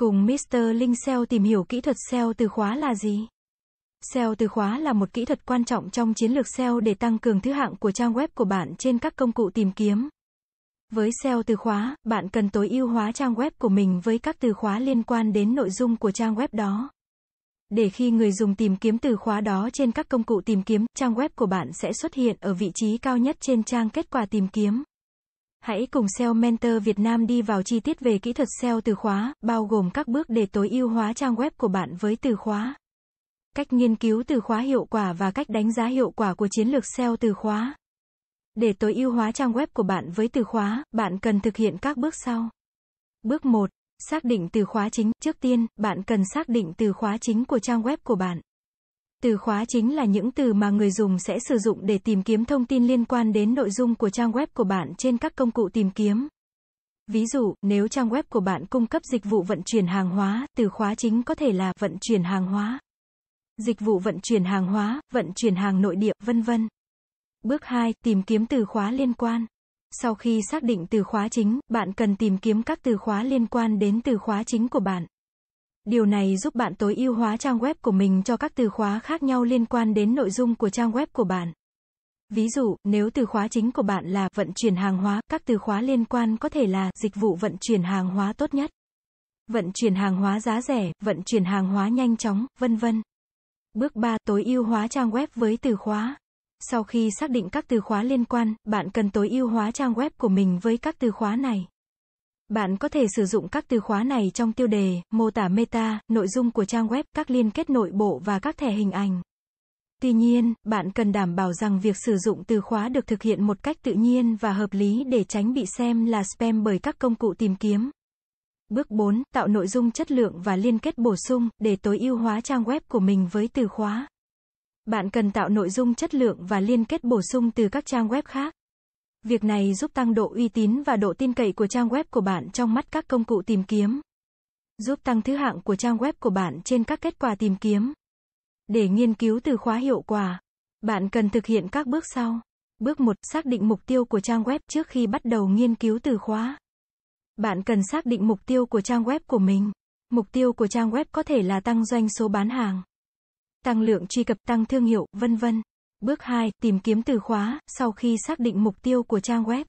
Cùng Mr. Linh SEO tìm hiểu kỹ thuật SEO từ khóa là gì? SEO từ khóa là một kỹ thuật quan trọng trong chiến lược SEO để tăng cường thứ hạng của trang web của bạn trên các công cụ tìm kiếm. Với SEO từ khóa, bạn cần tối ưu hóa trang web của mình với các từ khóa liên quan đến nội dung của trang web đó. Để khi người dùng tìm kiếm từ khóa đó trên các công cụ tìm kiếm, trang web của bạn sẽ xuất hiện ở vị trí cao nhất trên trang kết quả tìm kiếm. Hãy cùng SEO Mentor Việt Nam đi vào chi tiết về kỹ thuật SEO từ khóa, bao gồm các bước để tối ưu hóa trang web của bạn với từ khóa. Cách nghiên cứu từ khóa hiệu quả và cách đánh giá hiệu quả của chiến lược SEO từ khóa. Để tối ưu hóa trang web của bạn với từ khóa, bạn cần thực hiện các bước sau. Bước 1. Xác định từ khóa chính. Trước tiên, bạn cần xác định từ khóa chính của trang web của bạn. Từ khóa chính là những từ mà người dùng sẽ sử dụng để tìm kiếm thông tin liên quan đến nội dung của trang web của bạn trên các công cụ tìm kiếm. Ví dụ, nếu trang web của bạn cung cấp dịch vụ vận chuyển hàng hóa, từ khóa chính có thể là vận chuyển hàng hóa, dịch vụ vận chuyển hàng hóa, vận chuyển hàng nội địa, vân vân. Bước 2, tìm kiếm từ khóa liên quan. Sau khi xác định từ khóa chính, bạn cần tìm kiếm các từ khóa liên quan đến từ khóa chính của bạn. Điều này giúp bạn tối ưu hóa trang web của mình cho các từ khóa khác nhau liên quan đến nội dung của trang web của bạn. Ví dụ, nếu từ khóa chính của bạn là vận chuyển hàng hóa, các từ khóa liên quan có thể là dịch vụ vận chuyển hàng hóa tốt nhất, vận chuyển hàng hóa giá rẻ, vận chuyển hàng hóa nhanh chóng, vân vân. Bước 3, tối ưu hóa trang web với từ khóa. Sau khi xác định các từ khóa liên quan, bạn cần tối ưu hóa trang web của mình với các từ khóa này. Bạn có thể sử dụng các từ khóa này trong tiêu đề, mô tả meta, nội dung của trang web, các liên kết nội bộ và các thẻ hình ảnh. Tuy nhiên, bạn cần đảm bảo rằng việc sử dụng từ khóa được thực hiện một cách tự nhiên và hợp lý để tránh bị xem là spam bởi các công cụ tìm kiếm. Bước 4, tạo nội dung chất lượng và liên kết bổ sung để tối ưu hóa trang web của mình với từ khóa. Bạn cần tạo nội dung chất lượng và liên kết bổ sung từ các trang web khác. Việc này giúp tăng độ uy tín và độ tin cậy của trang web của bạn trong mắt các công cụ tìm kiếm. Giúp tăng thứ hạng của trang web của bạn trên các kết quả tìm kiếm. Để nghiên cứu từ khóa hiệu quả, bạn cần thực hiện các bước sau. Bước 1, xác định mục tiêu của trang web trước khi bắt đầu nghiên cứu từ khóa. Bạn cần xác định mục tiêu của trang web của mình. Mục tiêu của trang web có thể là tăng doanh số bán hàng, tăng lượng truy cập, tăng thương hiệu, vân vân. Bước 2, tìm kiếm từ khóa, sau khi xác định mục tiêu của trang web.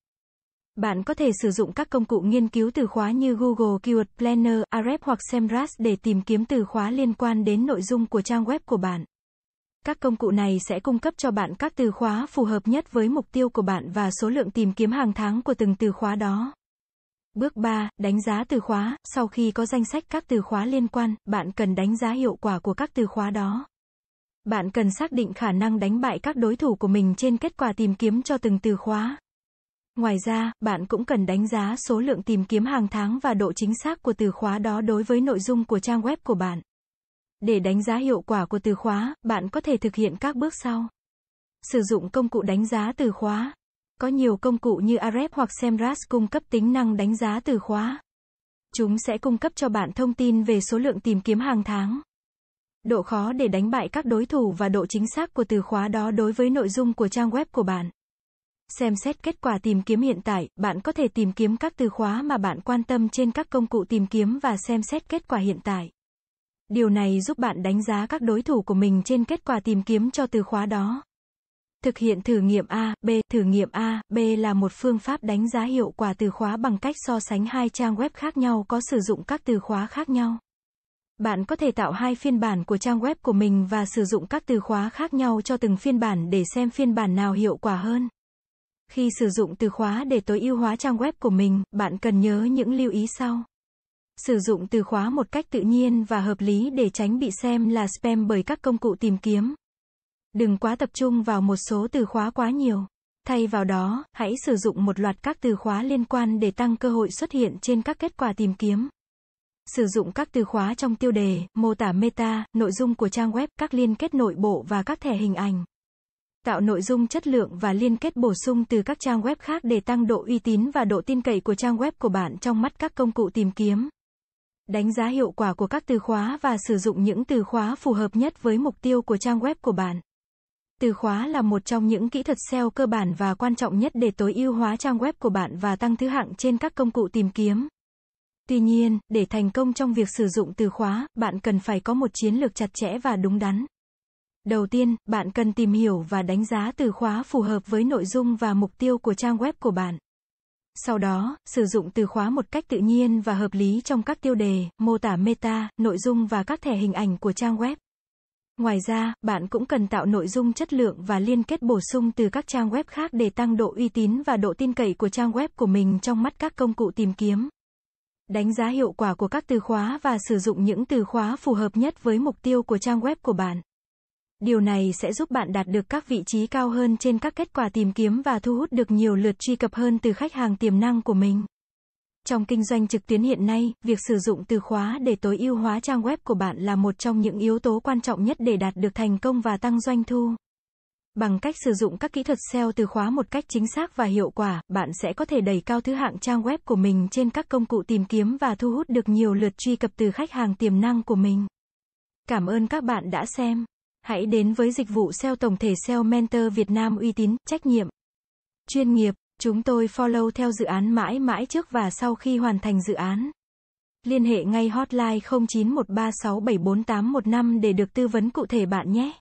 Bạn có thể sử dụng các công cụ nghiên cứu từ khóa như Google Keyword Planner, Ahrefs hoặc Semrush để tìm kiếm từ khóa liên quan đến nội dung của trang web của bạn. Các công cụ này sẽ cung cấp cho bạn các từ khóa phù hợp nhất với mục tiêu của bạn và số lượng tìm kiếm hàng tháng của từng từ khóa đó. Bước 3, đánh giá từ khóa. Sau khi có danh sách các từ khóa liên quan, bạn cần đánh giá hiệu quả của các từ khóa đó. Bạn cần xác định khả năng đánh bại các đối thủ của mình trên kết quả tìm kiếm cho từng từ khóa. Ngoài ra, bạn cũng cần đánh giá số lượng tìm kiếm hàng tháng và độ chính xác của từ khóa đó đối với nội dung của trang web của bạn. Để đánh giá hiệu quả của từ khóa, bạn có thể thực hiện các bước sau. Sử dụng công cụ đánh giá từ khóa. Có nhiều công cụ như Ahrefs hoặc Semrush cung cấp tính năng đánh giá từ khóa. Chúng sẽ cung cấp cho bạn thông tin về số lượng tìm kiếm hàng tháng, độ khó để đánh bại các đối thủ và độ chính xác của từ khóa đó đối với nội dung của trang web của bạn. Xem xét kết quả tìm kiếm hiện tại, bạn có thể tìm kiếm các từ khóa mà bạn quan tâm trên các công cụ tìm kiếm và xem xét kết quả hiện tại. Điều này giúp bạn đánh giá các đối thủ của mình trên kết quả tìm kiếm cho từ khóa đó. Thực hiện thử nghiệm A, B. Thử nghiệm A, B là một phương pháp đánh giá hiệu quả từ khóa bằng cách so sánh hai trang web khác nhau có sử dụng các từ khóa khác nhau. Bạn có thể tạo hai phiên bản của trang web của mình và sử dụng các từ khóa khác nhau cho từng phiên bản để xem phiên bản nào hiệu quả hơn. Khi sử dụng từ khóa để tối ưu hóa trang web của mình, bạn cần nhớ những lưu ý sau. Sử dụng từ khóa một cách tự nhiên và hợp lý để tránh bị xem là spam bởi các công cụ tìm kiếm. Đừng quá tập trung vào một số từ khóa quá nhiều. Thay vào đó, hãy sử dụng một loạt các từ khóa liên quan để tăng cơ hội xuất hiện trên các kết quả tìm kiếm. Sử dụng các từ khóa trong tiêu đề, mô tả meta, nội dung của trang web, các liên kết nội bộ và các thẻ hình ảnh. Tạo nội dung chất lượng và liên kết bổ sung từ các trang web khác để tăng độ uy tín và độ tin cậy của trang web của bạn trong mắt các công cụ tìm kiếm. Đánh giá hiệu quả của các từ khóa và sử dụng những từ khóa phù hợp nhất với mục tiêu của trang web của bạn. Từ khóa là một trong những kỹ thuật SEO cơ bản và quan trọng nhất để tối ưu hóa trang web của bạn và tăng thứ hạng trên các công cụ tìm kiếm. Tuy nhiên, để thành công trong việc sử dụng từ khóa, bạn cần phải có một chiến lược chặt chẽ và đúng đắn. Đầu tiên, bạn cần tìm hiểu và đánh giá từ khóa phù hợp với nội dung và mục tiêu của trang web của bạn. Sau đó, sử dụng từ khóa một cách tự nhiên và hợp lý trong các tiêu đề, mô tả meta, nội dung và các thẻ hình ảnh của trang web. Ngoài ra, bạn cũng cần tạo nội dung chất lượng và liên kết bổ sung từ các trang web khác để tăng độ uy tín và độ tin cậy của trang web của mình trong mắt các công cụ tìm kiếm. Đánh giá hiệu quả của các từ khóa và sử dụng những từ khóa phù hợp nhất với mục tiêu của trang web của bạn. Điều này sẽ giúp bạn đạt được các vị trí cao hơn trên các kết quả tìm kiếm và thu hút được nhiều lượt truy cập hơn từ khách hàng tiềm năng của mình. Trong kinh doanh trực tuyến hiện nay, việc sử dụng từ khóa để tối ưu hóa trang web của bạn là một trong những yếu tố quan trọng nhất để đạt được thành công và tăng doanh thu. Bằng cách sử dụng các kỹ thuật SEO từ khóa một cách chính xác và hiệu quả, bạn sẽ có thể đẩy cao thứ hạng trang web của mình trên các công cụ tìm kiếm và thu hút được nhiều lượt truy cập từ khách hàng tiềm năng của mình. Cảm ơn các bạn đã xem. Hãy đến với dịch vụ SEO tổng thể SEO Mentor Việt Nam uy tín, trách nhiệm, chuyên nghiệp. Chúng tôi follow theo dự án mãi mãi trước và sau khi hoàn thành dự án. Liên hệ ngay hotline 0913674815 để được tư vấn cụ thể bạn nhé.